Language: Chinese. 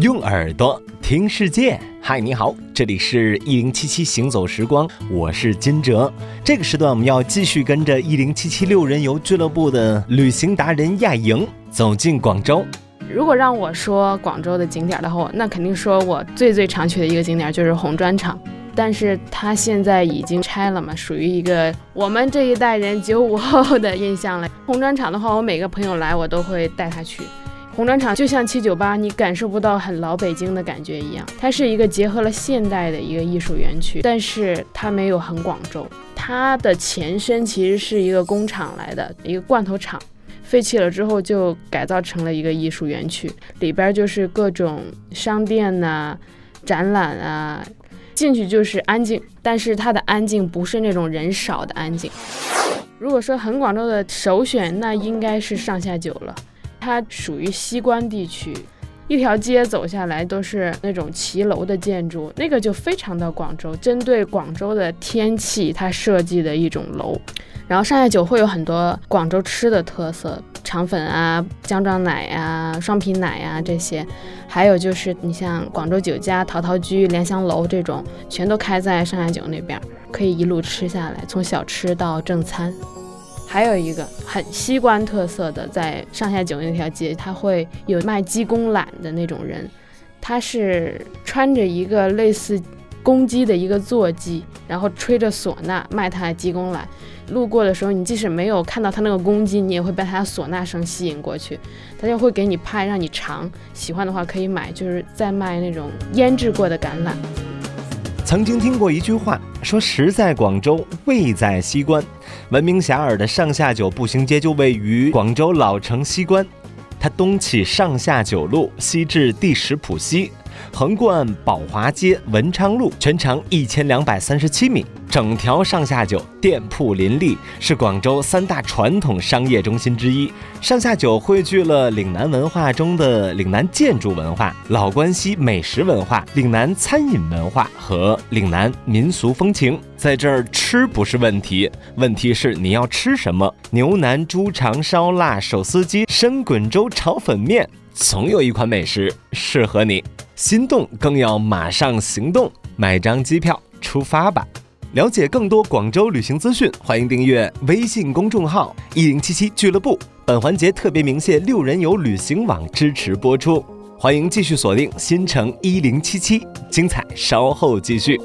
用耳朵听世界，嗨，你好，这里是一零七七行走时光，我是金哲。这个时段我们要继续跟着一零七七六人游俱乐部的旅行达人亚莹走进广州。如果让我说广州的景点的话，那肯定说我最最常去的一个景点就是红砖厂，但是它现在已经拆了嘛，属于一个我们这一代人九五后的印象了。红砖厂的话，我每个朋友来我都会带他去。红砖厂就像七九八，你感受不到很老北京的感觉一样，它是一个结合了现代的一个艺术园区，但是它没有很广州，它的前身其实是一个工厂来的，一个罐头厂，废弃了之后就改造成了一个艺术园区，里边就是各种商店呐、展览啊，进去就是安静，但是它的安静不是那种人少的安静。如果说很广州的首选，那应该是上下九了。它属于西关地区，一条街走下来都是那种骑楼的建筑，那个就非常的广州，针对广州的天气，它设计的一种楼。然后上下九会有很多广州吃的特色，肠粉啊、姜撞奶呀、双皮奶呀这些，还有就是你像广州酒家、陶陶居、莲香楼这种，全都开在上下九那边，可以一路吃下来，从小吃到正餐。还有一个很西关特色的，在上下九那条街，他会有卖鸡公榄的那种人，他是穿着一个类似公鸡的一个坐骑，然后吹着唢呐卖他的鸡公榄。路过的时候，你即使没有看到他那个公鸡，你也会被他的唢呐声吸引过去。他就会给你拍，让你尝，喜欢的话可以买，就是在卖那种腌制过的橄榄。曾经听过一句话，说食在广州，味在西关。闻名遐迩的上下九步行街就位于广州老城西关，它东起上下九路，西至第十浦西。横贯宝华街、文昌路，全长一千两百三十七米，整条上下九店铺林立，是广州三大传统商业中心之一。上下九汇聚了岭南文化中的岭南建筑文化、老关西美食文化、岭南餐饮文化和岭南民俗风情。在这儿吃不是问题，问题是你要吃什么？牛腩、猪肠、烧腊、手撕鸡、生滚粥、炒粉面，总有一款美食适合你。心动更要马上行动，买张机票出发吧！了解更多广州旅行资讯，欢迎订阅微信公众号“一零七七俱乐部”。本环节特别鸣谢六人游旅行网支持播出，欢迎继续锁定新城一零七七，精彩稍后继续。